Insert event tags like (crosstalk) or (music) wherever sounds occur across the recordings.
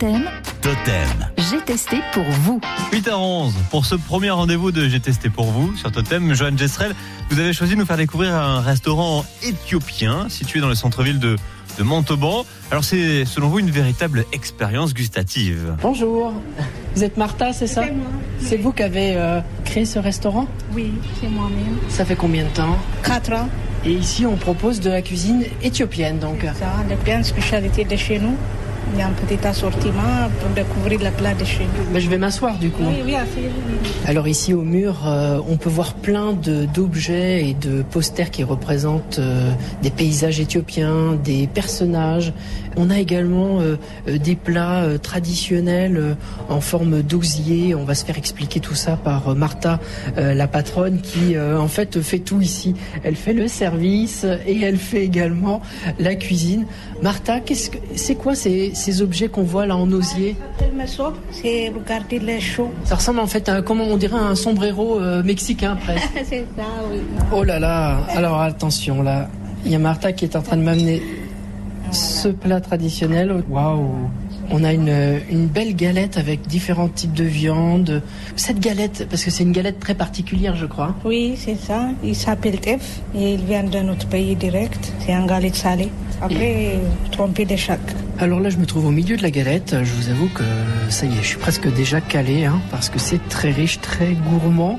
Totem, Totem. j'ai testé pour vous. 8h11, pour ce premier rendez-vous de J'ai testé pour vous sur Totem, Johan Gestrel, vous avez choisi de nous faire découvrir un restaurant éthiopien situé dans le centre-ville de, de Montauban. Alors c'est selon vous une véritable expérience gustative. Bonjour, vous êtes Martha, c'est ça C'est moi. C'est vous qui avez euh, créé ce restaurant Oui, c'est moi-même. Ça fait combien de temps 4 ans. Et ici, on propose de la cuisine éthiopienne, donc. Ça, les plein spécialité de chez nous. Il y a un petit assortiment pour découvrir le plat de chez nous. Ben, je vais m'asseoir du coup. Oui, oui. Alors ici au mur, euh, on peut voir plein d'objets et de posters qui représentent euh, des paysages éthiopiens, des personnages. On a également euh, des plats traditionnels en forme d'osier. On va se faire expliquer tout ça par Martha, la patronne, qui en fait fait tout ici. Elle fait le service et elle fait également la cuisine. Martha, qu'est-ce que c'est quoi ces, ces objets qu'on voit là en osier Le maison, c'est regarder les shows. Ça ressemble en fait à comment on dirait un sombrero euh, mexicain presque. (laughs) c'est ça, oui. Oh là là Alors attention là, il y a Martha qui est en train de m'amener ce plat traditionnel. Waouh On a une, une belle galette avec différents types de viande. Cette galette, parce que c'est une galette très particulière je crois. Oui, c'est ça. Il s'appelle Tef et il vient de notre pays direct. C'est un galette salé. Après, trompé de chaque. Alors là je me trouve au milieu de la galette. Je vous avoue que ça y est, je suis presque déjà calé hein, parce que c'est très riche, très gourmand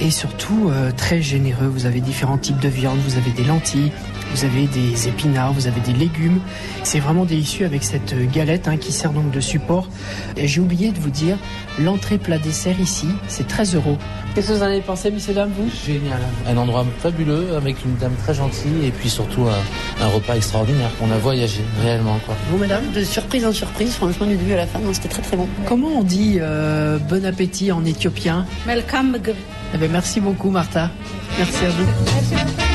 et surtout euh, très généreux. Vous avez différents types de viande, vous avez des lentilles, vous avez des épinards, vous avez des légumes. C'est vraiment délicieux avec cette galette hein, qui sert donc de support. J'ai oublié de vous dire, l'entrée plat dessert ici, c'est 13 euros. Qu'est-ce que vous en avez pensé, messieurs dames, vous? Génial. Un endroit fabuleux avec une dame très gentille et puis surtout un, un repas extraordinaire. On a voyagé réellement quoi. Vous, madame De surprise en surprise, franchement, du début à la fin, c'était très très bon. Comment on dit euh, bon appétit en éthiopien? Welcome. eh ben, Merci beaucoup, Martha. Merci à vous. Merci.